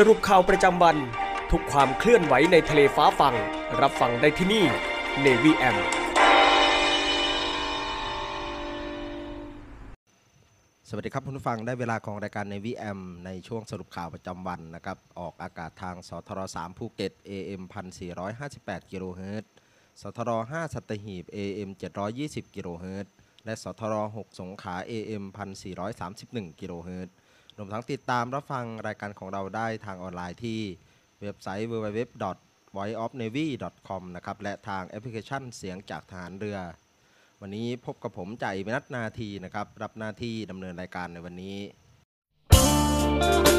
สรุปข่าวประจำวัน ทุกความเคลื่อนไหวในทะเลฟ้าฟัง รับฟังได้ที่นี่ Navy M สวัสดีครับคุณผู้ฟังได้เวลาของรายการ Navy AM ในช่วงสรุปข่าวประจำวันนะครับ ออกอากาศทางสทร3ภูเก็ต AM 1458กิโลเฮิรตซ์สทร5สัตหีบ AM 720กิโลเฮิรตซ์และสทร6สงขลา AM 1431กิโลเฮิรตซ์ รวมทั้งติดตามรับฟังรายการของเราได้ทางออนไลน์ที่เว็บไซต์ www voiceofnavy.com นะครับและทางแอปพลิเคชันเสียงจากทหารเรือ วันนี้พบกับผมใจมนัทนาทีนะครับ รับหน้าที่ดำเนินรายการในวันนี้「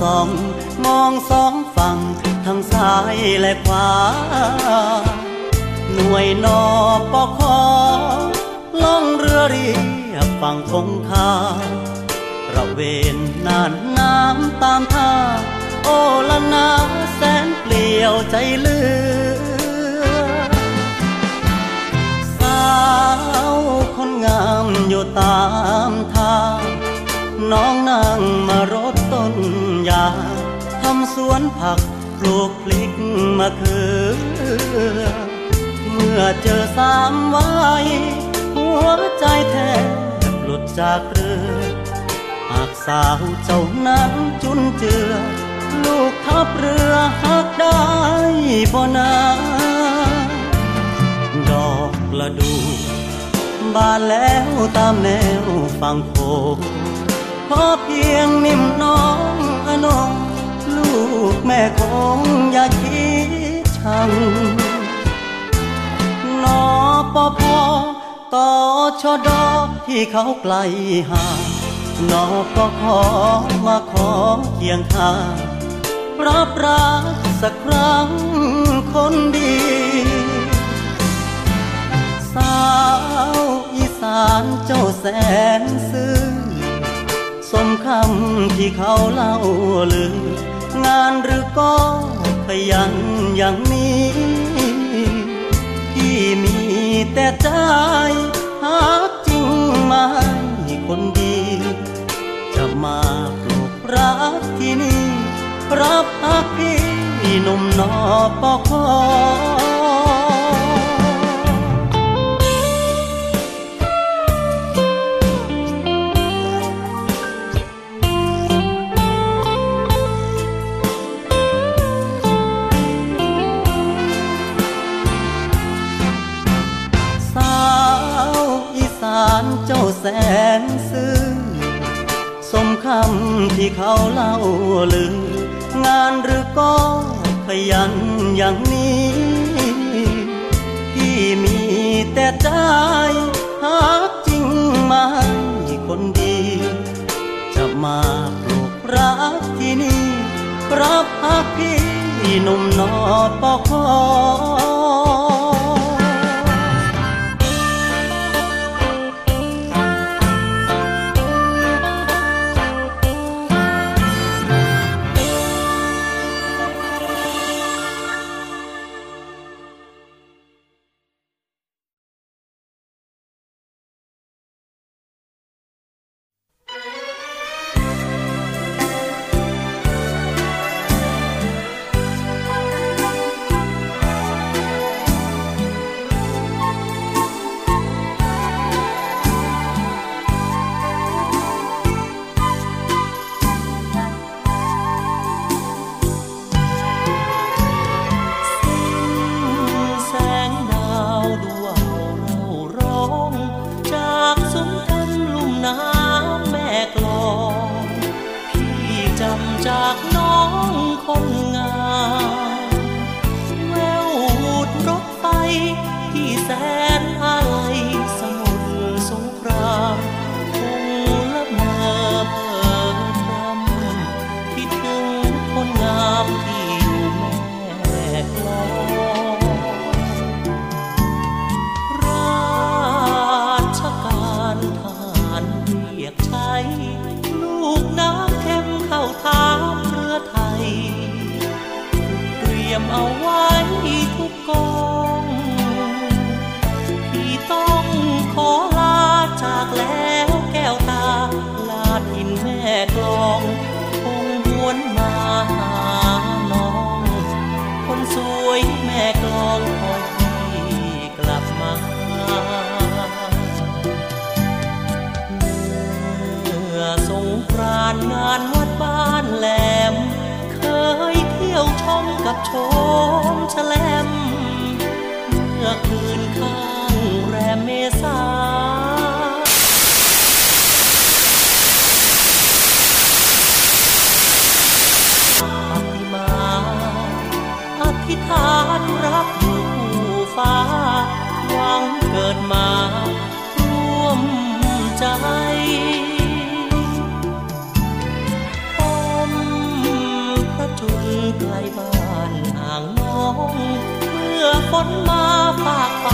ส่องมองสองฝั่งทั้งซ้ายและขวา หน่วยนอปอคอล่องเรือเรียบฝั่งคงคาระเวนน่านน้ำตามท่า โอละนาแสนเปลี่ยวใจเลือสาวคนงามอยู่ตามทางน้องนั่งมารดต้น ยาทำสวนผักปลูกพลิกมะเขือ เมื่อเจอสามไว้หัวใจแทบหลุดจากเรือหากสาวเจ้านั้นจุนเจือ ลูกทับเรือหักได้บ่นาดอกละดู บานแล้วตามแนวฝั่งโขขอเพียงนิ่มน้อง อง ลูกแม่คงอย่าคิดชังนอปอพอต่อชอดอที่เขาไกลห่างนอปอขอมาขอเคียงข้างรับรักสักครั้งคนดี สาวอีสานเจ้าแส ที่เขาเล่าลืองานหรือก็ขยันอย่างนี้ที่มีแต่ใจหากจริงไม่คนดี จะมาปลูกรักที่นี่รับหักพี่หนุ่มนอปอคอ แสนซื่อสมคำที่เขาเล่าลืองานหรือก็ขยันอย่างนี้ที่มีแต่ใจหากจริงไม่คนดี จะมาปลูกรักที่นี่รับหักพี่หนุ่มนอปอคอ ใกล้บ้านห่างน้อง เมื่อฝนมาฝากฟ้า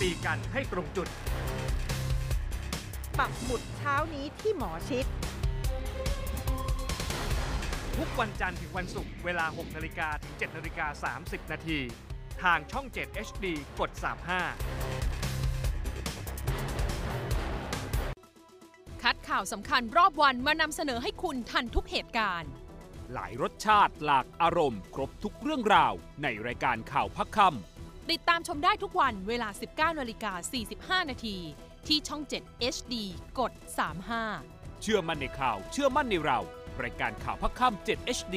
ตีกันให้ตรงจุด ปักหมุดเช้านี้ที่หมอชิด ทุกวันจันทร์ถึงวันศุกร์เวลา 6นาฬิกาถึง7นาฬิกา30 นาทีทางช่อง 7 HD กด 35 คัดข่าวสำคัญรอบวันมานำเสนอให้คุณทันทุกเหตุการณ์ หลายรสชาติหลากอารมณ์ ครบทุกเรื่องราว ในรายการข่าวพักค ติดตามชมได้ทุกวันเวลา 19นาฬิกา45 นาที ที่ช่อง 7 HD กด 35 เชื่อมั่นในข่าว เชื่อมั่นในเรา รายการข่าวพักคำ7 HD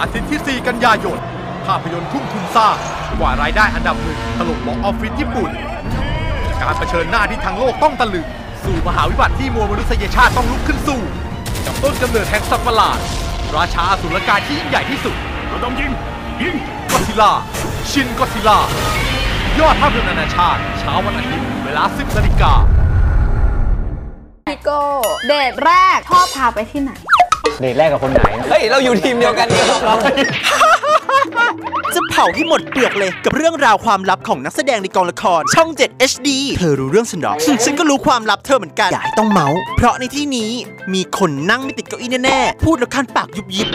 อาทิตย์ที่ 4 กันยายน ภาพยนตร์ทุ่มทุนสร้างกว่ารายได้อันดับหนึ่งถล่มบ็อกออฟฟิศญี่ปุ่น การเผชิญหน้าที่ทั้งโลกต้องตะลึง สู่มหาวิบัติที่มวลมนุษยชาติต้องลุกขึ้นสู้กับต้นกำเนิดแห่งสัตว์ประหลาด ราชาอสุรกายที่ยิ่งใหญ่ที่สุดเราต้องยิงยิงก็ซิล่าชินก็ซิล่ายอดภาพยนตร์นานาชาติ เช้าวันอาทิตย์เวลา 10นาฬิกาพี่โก้เดทแรกชอบพาไปที่ไหน เดทแรกกับคนไหนเฮ้ย เราอยู่ทีมเดียวกันเนี่ยเราจะเผาให้หมดเปลือกเลยกับเรื่องราวความลับของนักแสดงในกองละคร ช่อง 7 HD เธอรู้เรื่องฉันหรอ ฉันก็รู้ความลับเธอเหมือนกัน อย่าให้ต้องเมาส์เพราะในที่นี้มีคนนั่งไม่ติดเก้าอี้แน่ๆ พูดแล้วคันปากยุบยิบ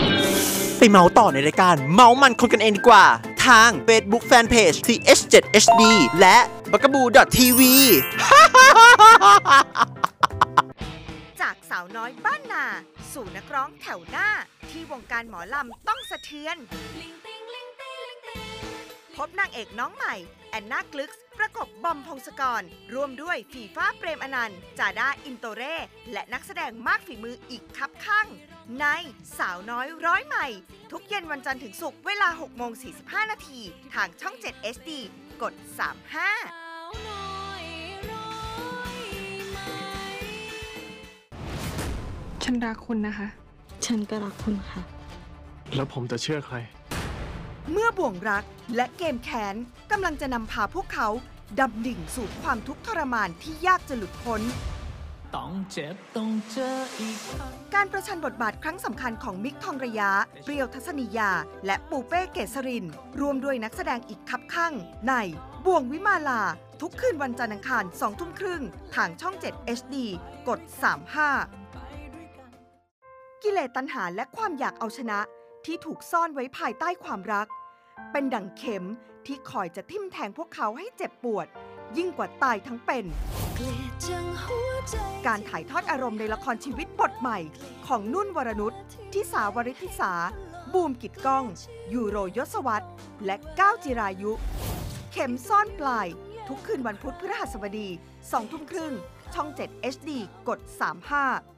ไปเมาส์ต่อในรายการ เมาส์มันคนกันเองดีกว่า ทาง Facebook Fanpage TH7HD และ b a g a b o o TV จากสาวน้อยบ้านนา สู่นักร้องแถวหน้า ที่วงการหมอลำต้องสะเทือน พบนางเอกน้องใหม่ แอนนากลึกซ์ประกบบอมพงศกร ร่วมด้วยฝีฟ้าเปรมอนันต์ จาด้าอินโตเร่ และนักแสดงมากฝีมืออีกคับข้าง ในสาวน้อยร้อยใหม่ ทุกเย็นวันจันทร์ถึงศุกร์เวลา6โมง45 นาที ทางช่อง 7 SD กด 35 ฉันรักคุณนะคะ ฉันก็รักคุณค่ะ แล้วผมจะเชื่อใคร เมื่อบ่วงรักและเกมแค้นกำลังจะนำพาพวกเขาดำดิ่งสู่ความทุกข์ทรมานที่ยากจะหลุดพ้น ต้องเจ็บต้องเจออีกครั้งการประชันบทบาทครั้งสำคัญของมิกทองระยะ เปรียวทัศนียา และปูเป้เกษริน รวมด้วยนักแสดงอีกคับข้าง ในบ่วงวิมาลา ทุกคืนวันจันทร์อังคาร2ทุ่มครึ่ง ทางช่อง 7 HD กด 35 กิเลสตัณหาและความอยากเอาชนะที่ถูกซ่อนไว้ภายใต้ความรัก เป็นดั่งเข็มที่คอยจะทิ่มแทงพวกเขาให้เจ็บปวด ยิ่งกว่าตายทั้งเป็น การถ่ายทอดอารมณ์ในละครชีวิตบทใหม่ ของนุ่นวรนุชทิสาวริธิสา บูมกิดก้อง ยูโรยศวัตรและก้าวจิรายุ เข็มซ่อนปลาย ทุกคืนวันพุธพฤหัสบดี2ทุ่มครึ่งช่อง 7 HD กด 35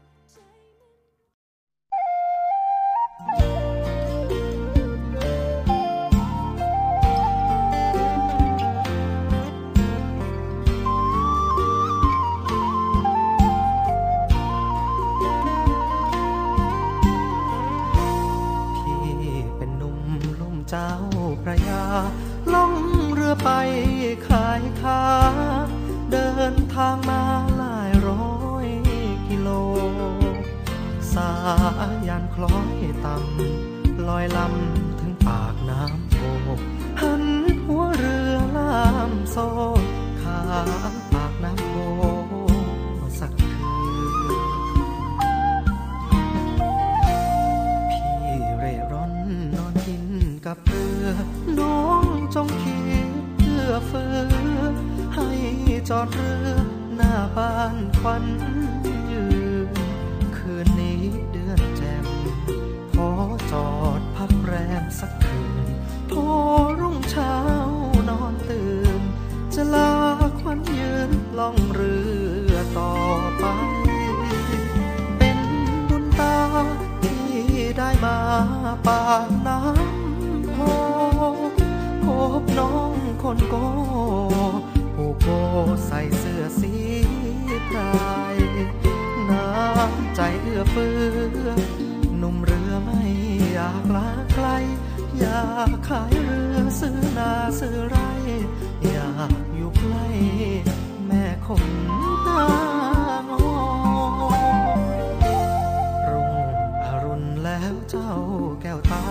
เจ้าแก้วตา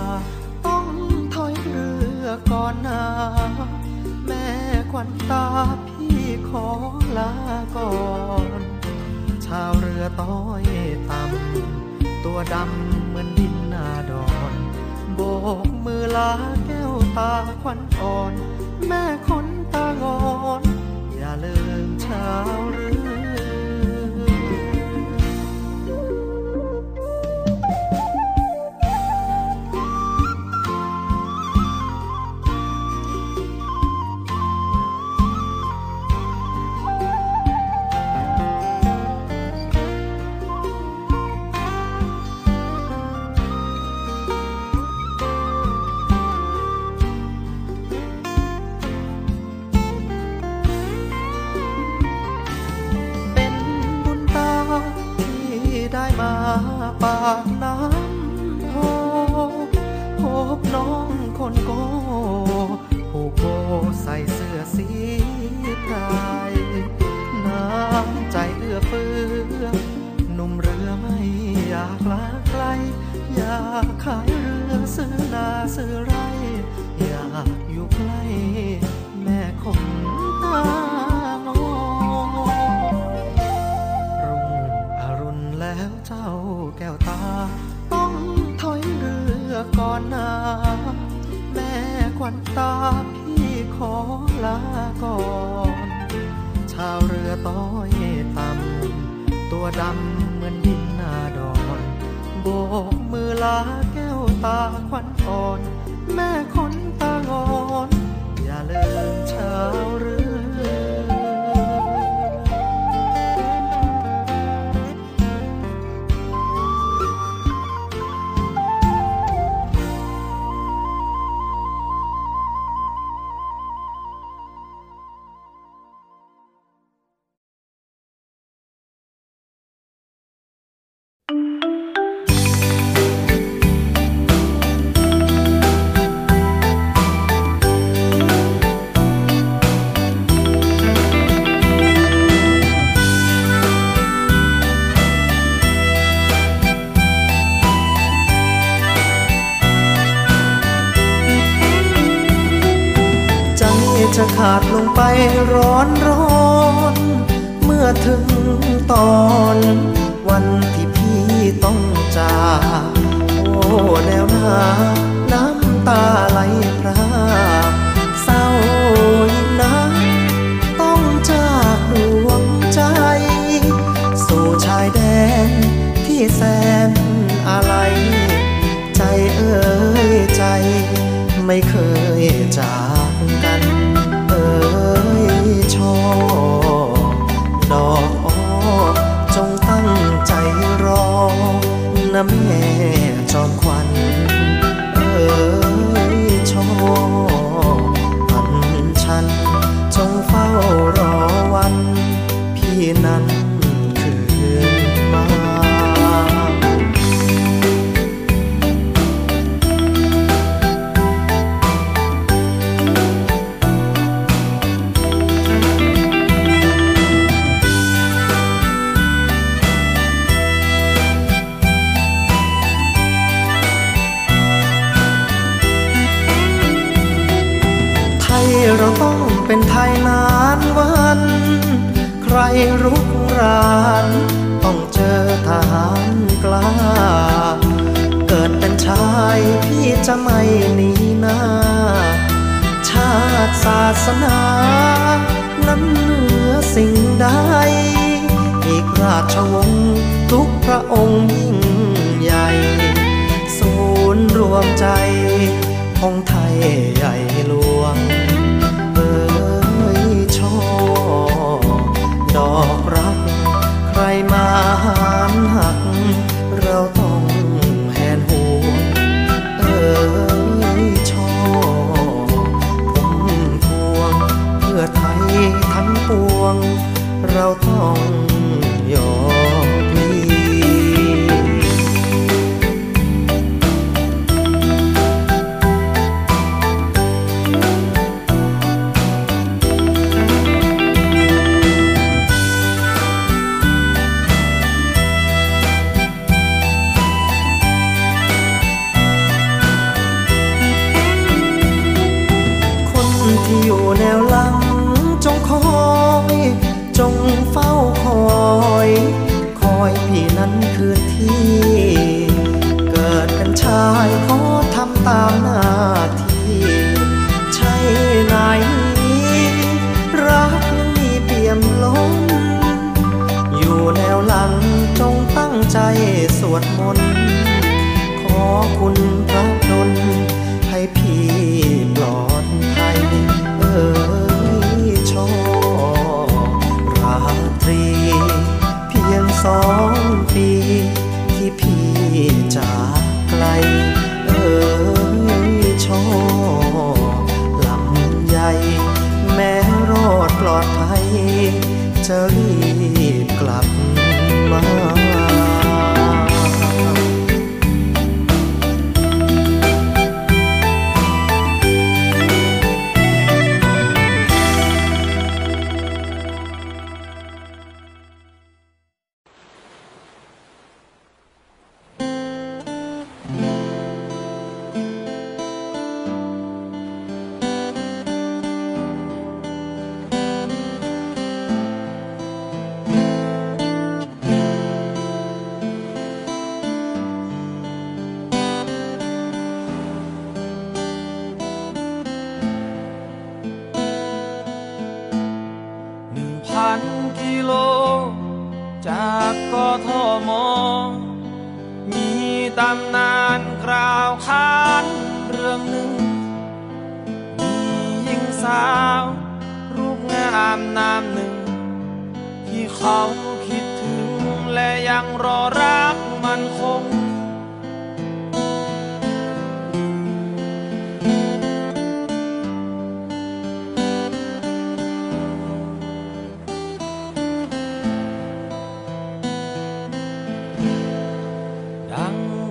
ต้องถอยเรือก่อนนาแม่ควันตาพี่ขอลาก่อน ชาวเรือต้อยต่ำตัวดำเหมือนดินนาดอนโบกมือลาแก้วตาควันอ่อน แม่คนตางอน อย่าลืมชาวเรือ ดำเหมือนดินนาดอนโบกมือลาแก้วตาควั ร้อนร้อน เมื่อถึงตอนวัน รุกรานต้องเจอทหารกล้า เกิดเป็นชายพี่จะไม่หนีหน้า ชาติศาสนา นั้นเหนือสิ่งใด อีกราชวงศ์ทุกพระองค์ยิ่งใหญ่ ศูนย์รวมใจของไทยใหญ่หลวง ดอกรัก ใจสวดมนต์ขอคุณพระดลให้พี่ปลอดภัยเอ่ยชอราตรี เพียงสองปี ที่พี่จากไกล เอ่ยชอลำใหญ่ แม้รอดปลอดภัยจะรี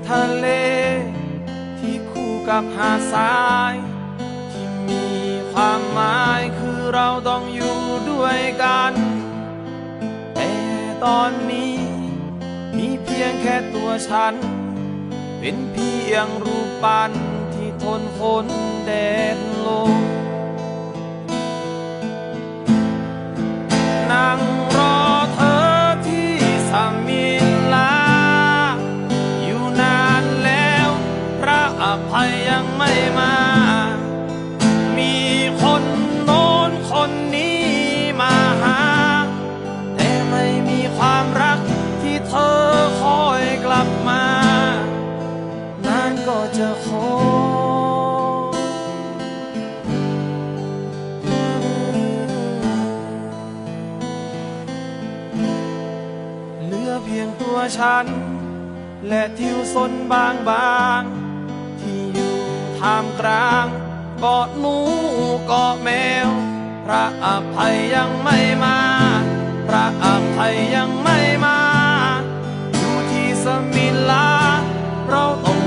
ทะเล ที่คู่กับหาดทราย ที่มีความหมายคือเราต้องอยู่ด้วยกัน แต่ตอนนี้ มีเพียงแค่ตัวฉัน เป็นเพียงรูปปั้นที่ทนฝนแดดลมนั่ง มา มีคนโน้นคนนี้มาหา แต่ไม่มีความรักที่เธอคอยกลับมา นานก็จะขอเหลือเพียงตัวฉัน และทิวสนบางบาง ท่ามกลางเกาะหนูเกาะแมว พระอภัยยังไม่มา พระอภัยยังไม่มา อยู่ที่สมิลาเราต้อง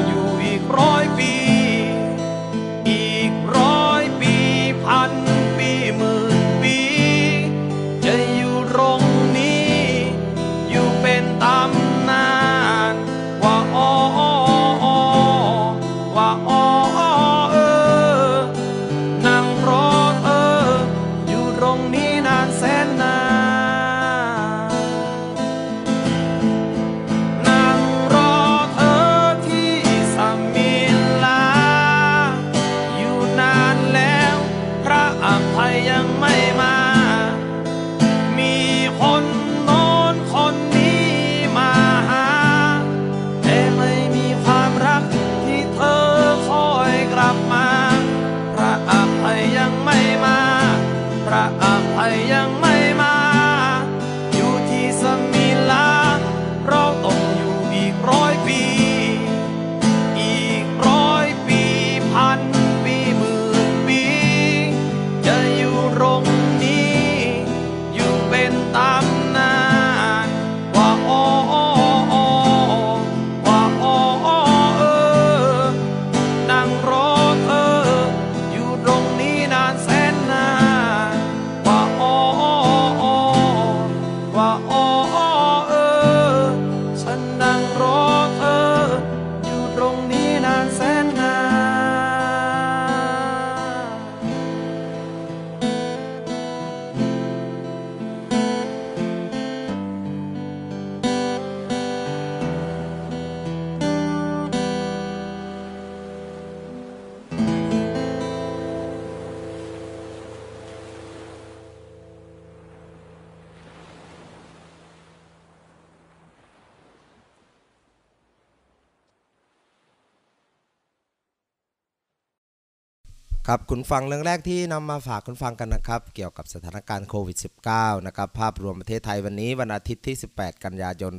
ครับคุณฟังเรื่องแรกที่นำมาฝากคุณฟังกันนะครับ เกี่ยวกับสถานการณ์โควิด -19 นะครับ ภาพรวมประเทศไทยวันนี้วันอาทิตย์ที่ 18 กันยายน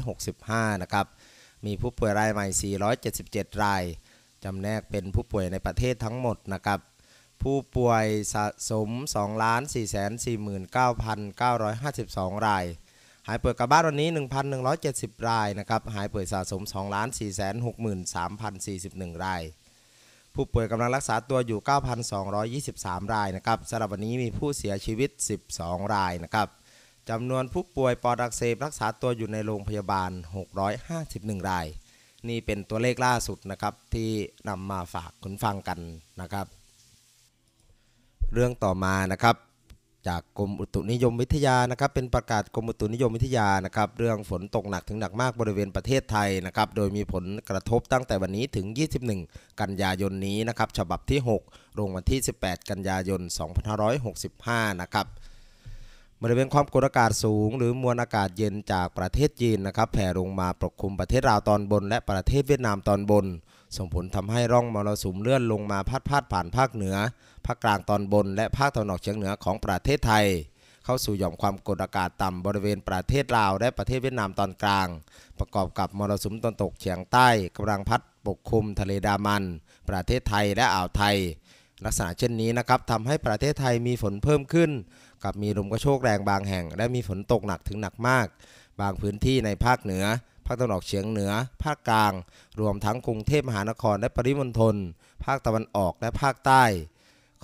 2565 นะครับ มีผู้ป่วยรายใหม่ 477 ราย จำแนกเป็นผู้ป่วยในประเทศทั้งหมดนะครับ ผู้ป่วยสะสม 2 4 4 9 952 ราย หายป่วยกลับบ้านวันนี้ 1,170 รายนะครับ หายป่วยสะสม 2 4 6 3 0 41 ราย ผู้ป่วยกำลังรักษาตัวอยู่ 9,223 รายนะครับสำหรับวันนี้มีผู้เสียชีวิต 12 รายนะครับจำนวนผู้ป่วยปอดอักเสบรักษาตัวอยู่ในโรงพยาบาล 651 ราย นี่เป็นตัวเลขล่าสุดนะครับที่นำมาฝากคุณฟังกันนะครับ เรื่องต่อมานะครับ จากกรมอุตุนิยมวิทยานะครับเป็นประกาศกรมอุตุนิยมวิทยานะครับเรื่องฝนตกหนักถึงหนักมากบริเวณประเทศไทยนะครับโดยมีผลกระทบตั้งแต่วันนี้ถึง 21 กันยายนนี้นะครับฉบับที่ 6 ลงวันที่ 18 กันยายน 2565 นะครับบริเวณความกดอากาศสูง หรือมวลอากาศเย็นจากประเทศจีนนะครับแผ่ลงมาปกคลุมประเทศลาวตอนบน และประเทศเวียดนามตอนบน ส่งผลทำให้ร่องมรสุมเลื่อนลงมาพัดพาดผ่านภาคเหนือ ภาคกลางตอนบน และภาคตะวันออกเฉียงเหนือของประเทศไทย เข้าสู่หย่อมความกดอากาศต่ำบริเวณประเทศลาว และประเทศเวียดนามตอนกลาง ประกอบกับมรสุมตะวันตกเฉียงใต้กำลังพัดปกคลุมทะเลดามัน ประเทศไทยและอ่าวไทย ลักษณะเช่นนี้นะครับทำให้ประเทศไทยมีฝนเพิ่มขึ้น กับมีลมกระโชกแรงบางแห่ง และมีฝนตกหนักถึงหนักมาก บางพื้นที่ในภาคเหนือภาคตะวันออกเฉียงเหนือ ภาคกลาง รวมทั้งกรุงเทพมหานครและปริมณฑล ภาคตะวันออกและภาคใต้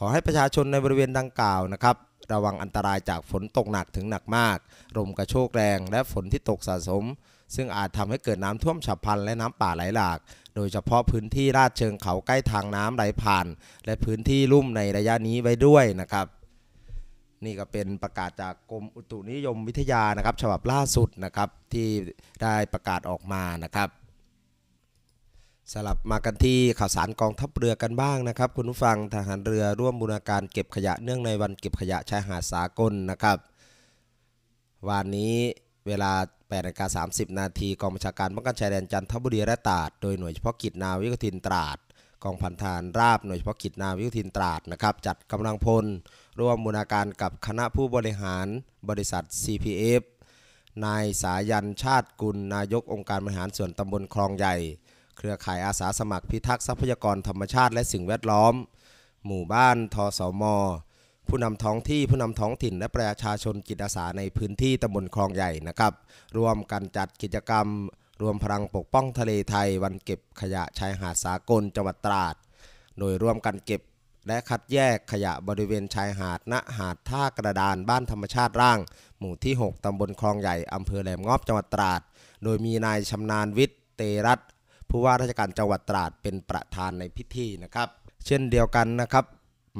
อให้ประชาชนในบริเวณดังกล่าวนะครับ ระวังอันตรายจากฝนตกหนักถึงหนักมากลมกระโชกแรง และฝนที่ตกสะสม ซึ่งอาจทำให้เกิดน้ำท่วมฉับพลันและน้ำป่าไหลหลาก โดยเฉพาะพื้นที่ลาดเชิงเขาใกล้ทางน้ำไหลผ่าน และพื้นที่ลุ่มในระยะนี้ไว้ด้วยนะครับ นี่ก็เป็นประกาศจากกรมอุตุนิยมวิทยานะครับ ฉบับล่าสุดนะครับที่ได้ประกาศออกมานะครับ สลับมากันที่ข่าวสารกองทัพเรือกันบ้างนะครับ คุณผู้ฟังทหารเรือร่วมบูรณาการเก็บขยะเนื่องในวันเก็บขยะชายหาดสากลนะครับ วันนี้เวลา8นาฬิกา30 นาทีกองบัญชาการป้องกันชายแดนจันทบุรีและตราด โดยหน่วยเฉพาะกิจนาวิกโยธินตราด กองพันทหารราบหน่วยเฉพาะกิจนาวิกโยธินตราดนะครับจัดกำลังพล ร่วมบูรณาการกับคณะผู้บริหารบริษัท CPF นายสายันชาติกุลนายกองค์การบริหารส่วนตำบลคลองใหญ่ เครือข่ายอาสาสมัครพิทักษ์ทรัพยากรธรรมชาติและสิ่งแวดล้อม หมู่บ้านทสม ผู้นำท้องที่ผู้นำท้องถิ่นและประชาชนจิตอาสาในพื้นที่ตำบลคลองใหญ่นะครับรวมกันจัดกิจกรรม รวมพลังปกป้องทะเลไทย วันเก็บขยะชายหาดสากลจังหวัดตราด โดยร่วมกันเก็บและคัดแยกขยะบริเวณชายหาด ณ หาดท่ากระดานบ้านธรรมชาติร่าง หมู่ที่ 6 ตำบลคลองใหญ่ อำเภอแหลมงอบ จังหวัดตราด โดยมีนายชำนาญวิทย์ เตรัต ผู้ว่าราชการจังหวัดตราดเป็นประธานในพิธีนะครับ เช่นเดียวกันนะครับ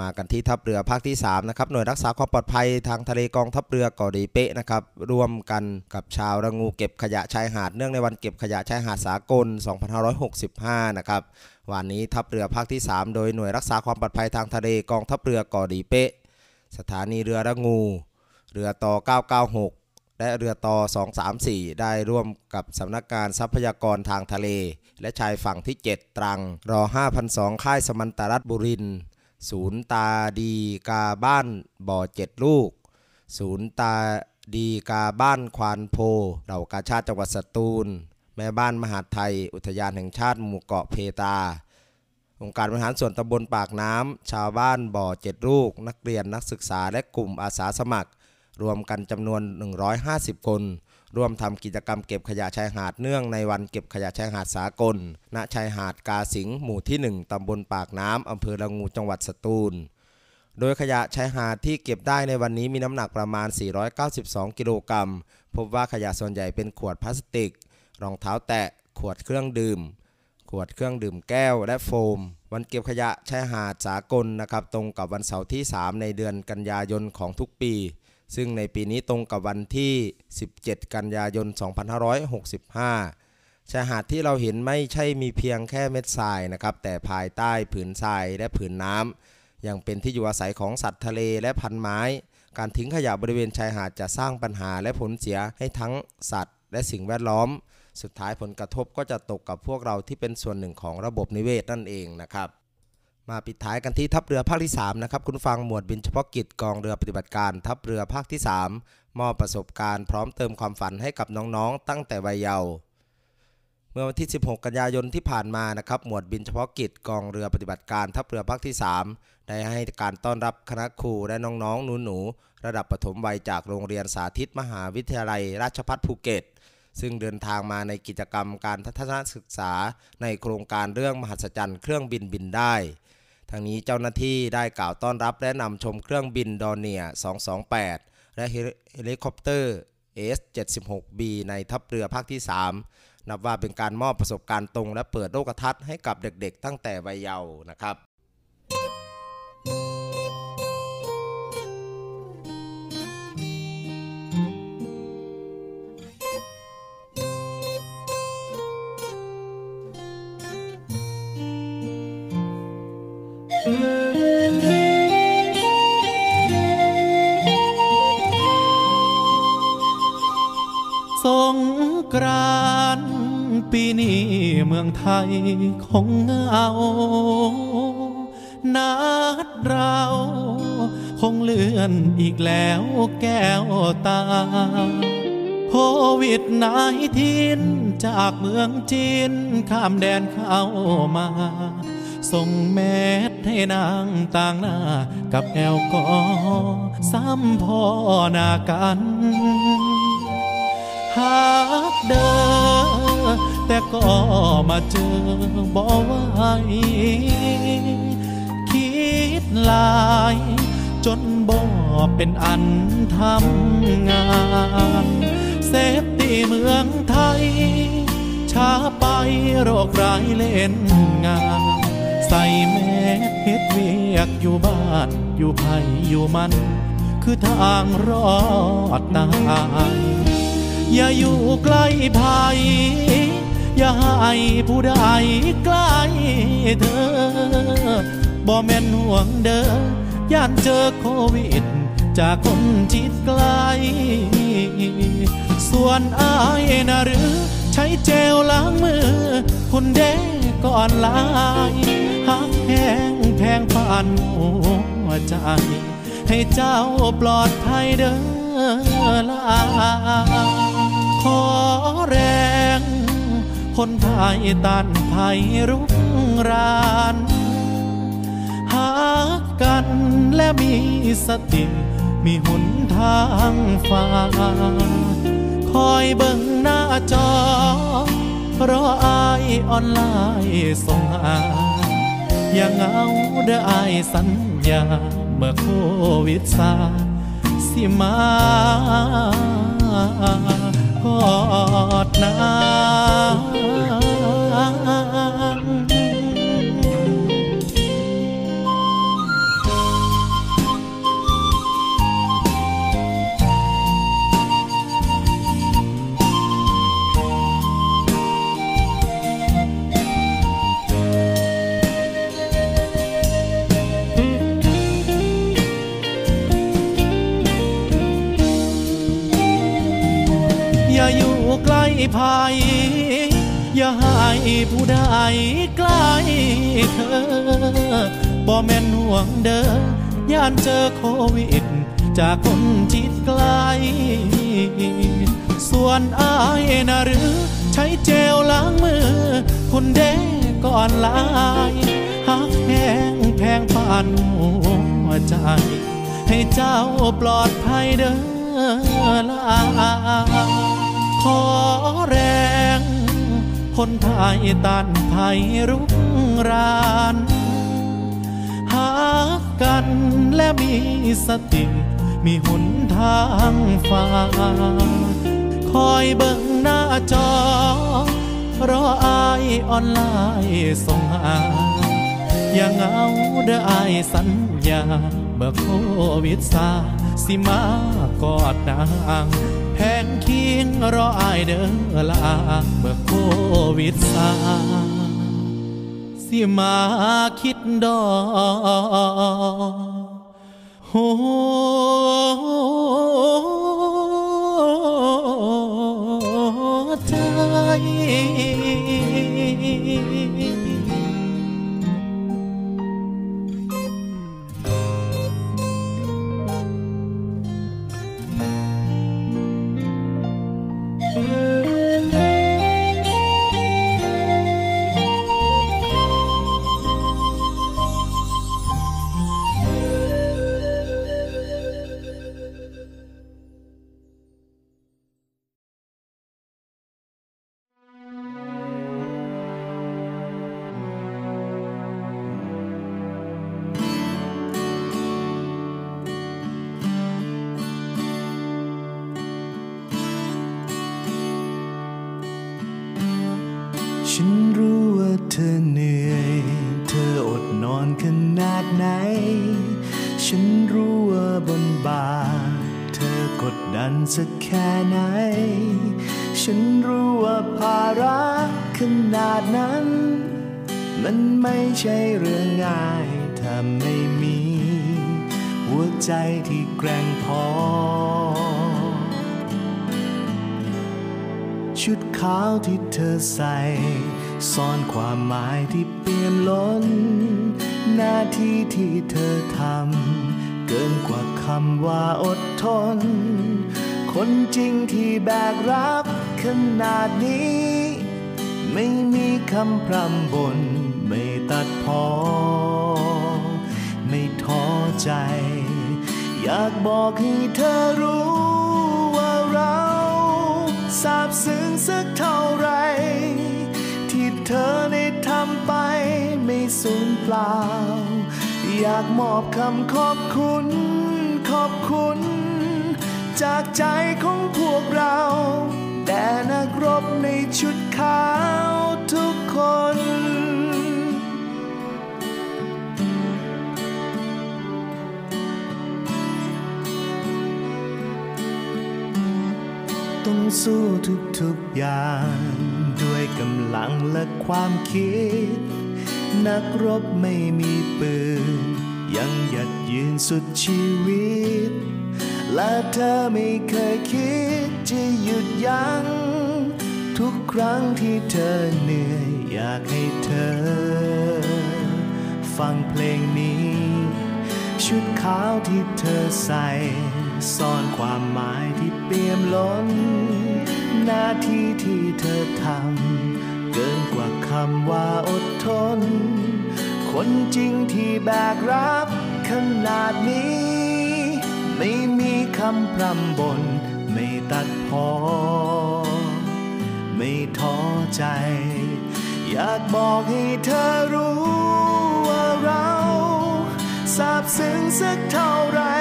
มากันที่ทัพเรือภาคที่3นะครับหน่วยรักษาความปลอดภัยทางทะเลกองทัพเรือกอดีเป๊ะนะครับร่วมกันกับชาวระงูเก็บขยะชายหาดเนื่องในวันเก็บขยะชายหาดสากล 2565 นะครับวันนี้ทัพเรือภาคที่ 3 โดยหน่วยรักษาความปลอดภัยทางทะเลกองทัพเรือกอดีเป๊ะสถานีเรือระงู เรือต่อ 996 และเรือต่อ 234 ได้ร่วมกับสำนักงานทรัพยากรทางทะเล และชายฝั่งที่ 7 ตรัง รอ 5,002 ค่ายสมันตรัฐบุรินทร์ศูนย์ตาดีกาบ้านบ่อเจ็ดลูก ศูนย์ตาดีกาบ้านควานโพเหล่ากาชาติจังหวัดสตูล แม่บ้านมหาดไทย อุทยานแห่งชาติหมู่เกาะเพตา องค์การบริหารส่วนตำบลปากน้ำ ชาวบ้านบ่อเจ็ดลูก นักเรียนนักศึกษาและกลุ่มอาสาสมัคร รวมกันจำนวน 150 คน ร่วมทำกิจกรรมเก็บขยะชายหาดเนื่องในวันเก็บขยะชายหาดสากล ณ ชายหาดกาสิงหมู่ที่ 1 ตำบลปากน้ำอำเภอละงูจังหวัดสตูล โดยขยะชายหาดที่เก็บได้ในวันนี้มีน้ำหนักประมาณ 492 กิโลกรัม พบว่าขยะส่วนใหญ่เป็นขวดพลาสติก รองเท้าแตะ ขวดเครื่องดื่ม ขวดเครื่องดื่มแก้วและโฟม วันเก็บขยะชายหาดสากลนะครับ ตรงกับวันเสาร์ที่ 3 ในเดือนกันยายนของทุกปี ซึ่งในปีนี้ตรงกับวันที่ 17 กันยายน 2565 ชายหาดที่เราเห็นไม่ใช่มีเพียงแค่เม็ดทรายนะครับ แต่ภายใต้ผืนทรายและผืนน้ำยังเป็นที่อยู่อาศัยของสัตว์ทะเลและพันไม้ การทิ้งขยะบริเวณชายหาดจะสร้างปัญหาและผลเสียให้ทั้งสัตว์ และสิ่งแวดล้อม สุดท้ายผลกระทบก็จะตกกับพวกเราที่เป็นส่วนหนึ่งของระบบนิเวศนั่นเองนะครับ มาปิดท้ายกันที่ทัพเรือภาคที่ 3 นะครับ คุณฟังหมวดบินเฉพาะกิจกองเรือปฏิบัติการทัพเรือภาคที่ 3 มอบประสบการณ์พร้อมเติมความฝันให้กับน้องๆ ตั้งแต่วัยเยาว์เมื่อวันที่ 16 กันยายนที่ผ่านมานะครับ หมวดบินเฉพาะกิจกองเรือปฏิบัติการทัพเรือภาคที่ 3 ได้ให้การต้อนรับคณะครูและน้องๆหนูๆระดับปฐมวัยจากโรงเรียนสาธิตมหาวิทยาลัย ราชภัฏภูเก็ตซึ่งเดินทางมาในกิจกรรมการทัศนศึกษา ในโครงการเรื่องมหัศจรรย์เครื่องบินบินได้ ทางนี้เจ้าหน้าที่ได้กล่าวต้อนรับและนำชมเครื่องบินดอนเนีย 228 และเฮลิคอปเตอร์ S76B ในทัพเรือภาคที่ 3 นับว่าเป็นการมอบประสบการณ์ตรงและเปิดโลกทัศน์ให้กับเด็กๆ ตั้งแต่วัยเยาว์นะครับ งกรานต์ปีนี้เมืองไทยคงเหงานัดเราคงเลื่อนอีกแล้วแก้วตา โควิดนายทินจากเมืองจีนข้ามแดนเข้ามา ส่งแมสให้นางต่างหน้า กับแอลกอฮอซ้ำพ่อหน้ากัน หากเดินแต่ก็มาเจอบ่ไหวคิดหลาย จนบ่เป็นอันทำงานเซฟตีเมืองไทย ช้าไปโรคร้ายเล่นงาน ใส่แมสเฮ็ดเวียกอยู่บ้านอยู่ไผอยู่มัน คือทางรอดตาย อย่าอยู่ใกล้ภัย อย่าให้ผู้ใดใกล้เธอ บ่แม่นห่วงเด้อย่านเจอโควิด จากคนจิตไกล ส่วนอายนะหรือใช้เจลล้างมือ คุณเด้ก่อนลายหักแหงแพงผ่านหัวใจ ให้เจ้าปลอดภัยเด้อลา ขอแรง คนไทยต้านภัยรุกราน หากันและมีสติ มีหนทางฟ้าคอยเบิ่งหน้าจอ รออายออนไลน์ส่งหาอย่าเหงาเด้ออายสัญญา เมื่อโควิดซาสิมา กอดนางอย่า ภัย อย่าให้ผู้ใดใกล้เธอบ่แม่นห่วงเด้อย่านเจอโควิด จากคนจิตไกล ส่วนอายนะหรือ ใช้เจลล้างมือ คุณเด้ก่อนลายหักแหงแพงผ่านหัวใจ ให้เจ้าปลอดภัยเด้อลา ขอแรงคนไทยต้านภัยรุกรานหากันและมีสติ มีหนทางฟ้า คอยเบิ่งหน้าจอ รออายออนไลน์ส่งหา อย่าเหงาเด้ออายสัญญาเมื่อโควิดซาสิมากอดนาง แพงเคียงรออายเด้อลาเมื่อโควิดซาสิมาคิดดอกโอ้ ชุดขาวที่เธอใส่ซ่อนความหมายที่เปี่ยมล้น หน้าที่ที่เธอทำเกินกว่าคำว่าอดทน คนจริงที่แบกรับขนาดนี้ ไม่มีคำพร่ำบน ไม่ตัดพอ ไม่ท้อใจ อยากบอกให้เธอรู้ ซาบซึ้งสักเท่าไร ที่เธอได้ทำไปไม่สูญเปล่า อยากมอบคำขอบคุณ ขอบคุณ จากใจของพวกเราแด่นักรบในชุดขาวทุกคน สู้ทุกๆอย่าง ด้วยกำลังและความคิด นักรบไม่มีปืน ยังหยัดยืนสุดชีวิต และเธอไม่เคยคิดจะหยุดยัง้งทุกครั้งที่เธอเหนื่อยอยากให้เธอ ฟังเพลงนี้ ชุดขาวที่เธอใส่ ซ่อนความหมายที่เปี่ยมล้น หน้าที่ที่เธอทำเกินกว่าคำว่าอดทน คนจริงที่แบกรับขนาดนี้ ไม่มีคำพร่ำบนไม่ตัดพอ ไม่ท้อใจ อยากบอกให้เธอรู้ว่าเราซาบซึ้งสักเท่าไหร่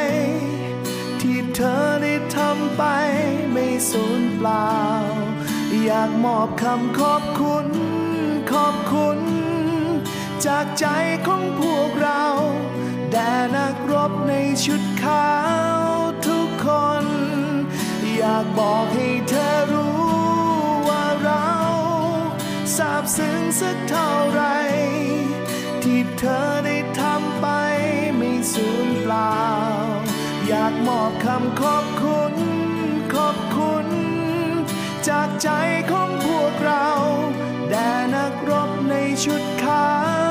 อได้ทำไปไม่สูญเปล่า อยากมอบคำขอบคุณ ขอบคุณ จากใจของพวกเราแด่นักรบในชุดขาวทุกคน อยากบอกให้เธอรู้ว่าเราซาบซึ้งสักเท่าไรที่เธอได้ทำไปไม่สูญเปล่า อยากมอบคำขอบคุณ ขอบคุณ จากใจของพวกเรา แด่นักรบในชุดขาว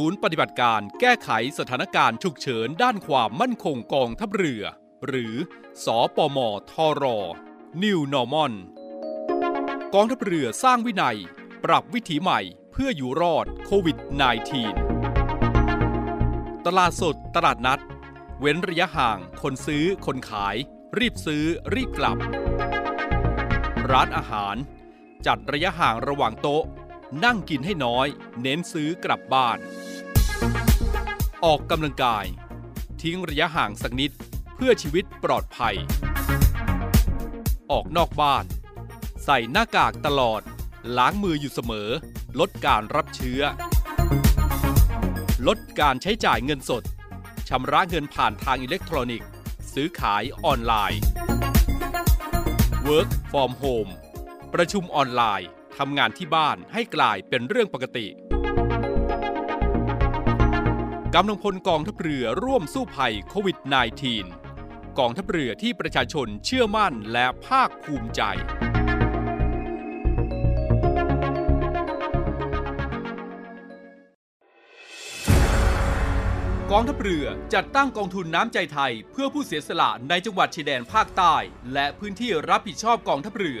ศูนย์ปฏิบัติการแก้ไขสถานการณ์ฉุกเฉินด้านความมั่นคงกองทัพเรือ หรือ สอปมทร New Normal กองทัพเรือสร้างวินัย ปรับวิถีใหม่เพื่ออยู่รอดโควิด -19 ตลาดสดตลาดนัด เว้นระยะห่างคนซื้อคนขาย รีบซื้อรีบกลับ ร้านอาหาร จัดระยะห่างระหว่างโต๊ะ นั่งกินให้น้อย เน้นซื้อกลับบ้าน ออกกำลังกาย ทิ้งระยะห่างสักนิดเพื่อชีวิตปลอดภัย ออกนอกบ้าน ใส่หน้ากากตลอด ล้างมืออยู่เสมอ ลดการรับเชื้อ ลดการใช้จ่ายเงินสดชำระเงินผ่านทางอิเล็กทรอนิกส์ ซื้อขายออนไลน์ Work from home ประชุมออนไลน์ ทำงานที่บ้านให้กลายเป็นเรื่องปกติกำลังพลกองทัพเรือร่วมสู้ภัยโควิด -19 กองทัพเรือที่ประชาชนเชื่อมั่นและภาคภูมิใจ กองทัพเรือจัดตั้งกองทุนน้ำใจไทย เพื่อผู้เสียสละในจังหวัดชายแดนภาคใต้ และพื้นที่รับผิดชอบกองทัพเรือ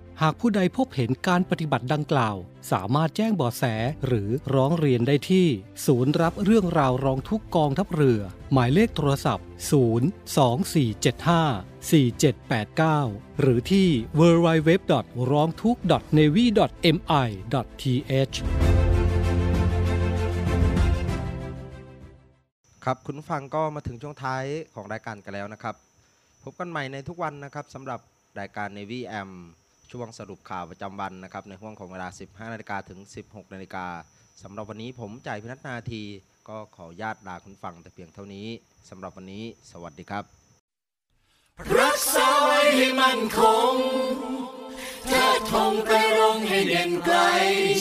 หากผู้ใดพบเห็นการปฏิบัติดังกล่าว สามารถแจ้งบาะแสหรือร้องเรียนได้ที่ ศูนย์รับเรื่องราวร้องทุกกองทัพเรือ หมายเลขโทรศัพท์ 02475 4789 หรือที่ www. ร้องทุก navy mi th ครับคุณผู้ฟังก็มาถึงช่วงท้ายของรายการกันแล้วนะครับ พบกันใหม่ในทุกวันนะครับสำหรับรายการ Navy AM ช่วงสรุปข่าวประจำวันนะครับในห่วงของเวลา 15 นาฬิกาถึง 16 นาฬิกาสำหรับวันนี้ผมจ่ายพินัทนาที ก็ขอญาตลาคุณฟังแต่เพียงเท่านี้สำหรับวันนี้ สวัสดีครับ รักษาไว้ให้มั่นคงเธอทงไปรงให้เด่นไกล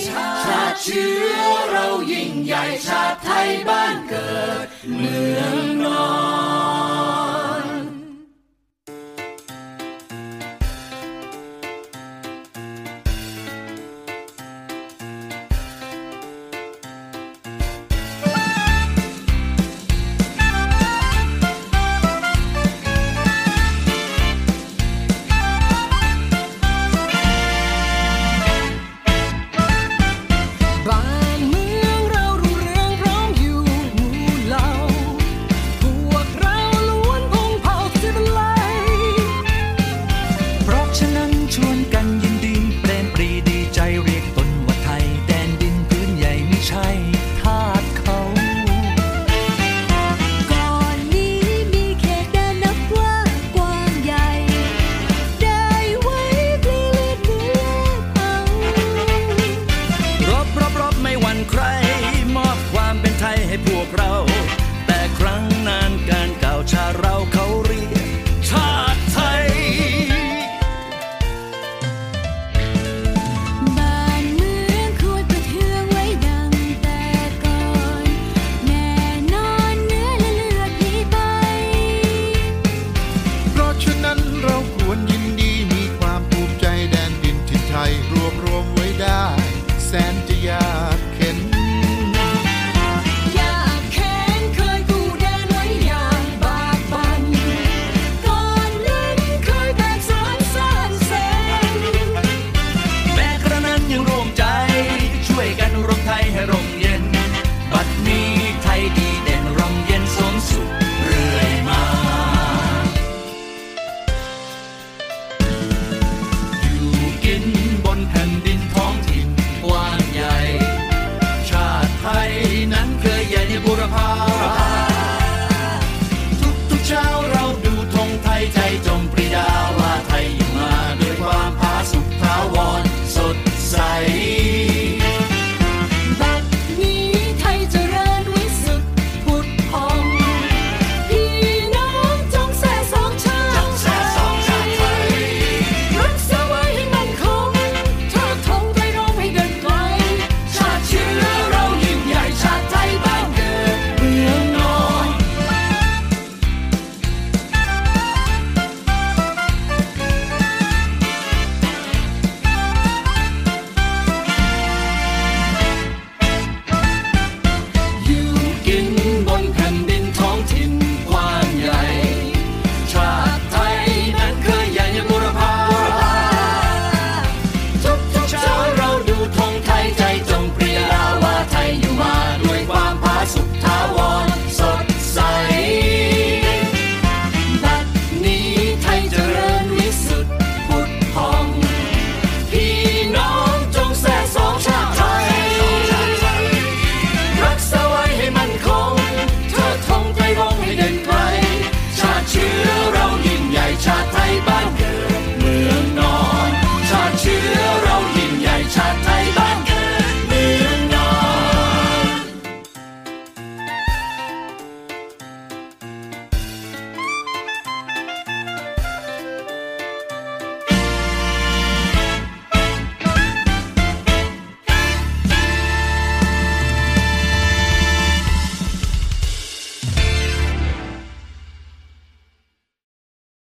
ชาติเชื้อเรายิ่งใหญ่ชาติไทยบ้านเกิดเมื่อน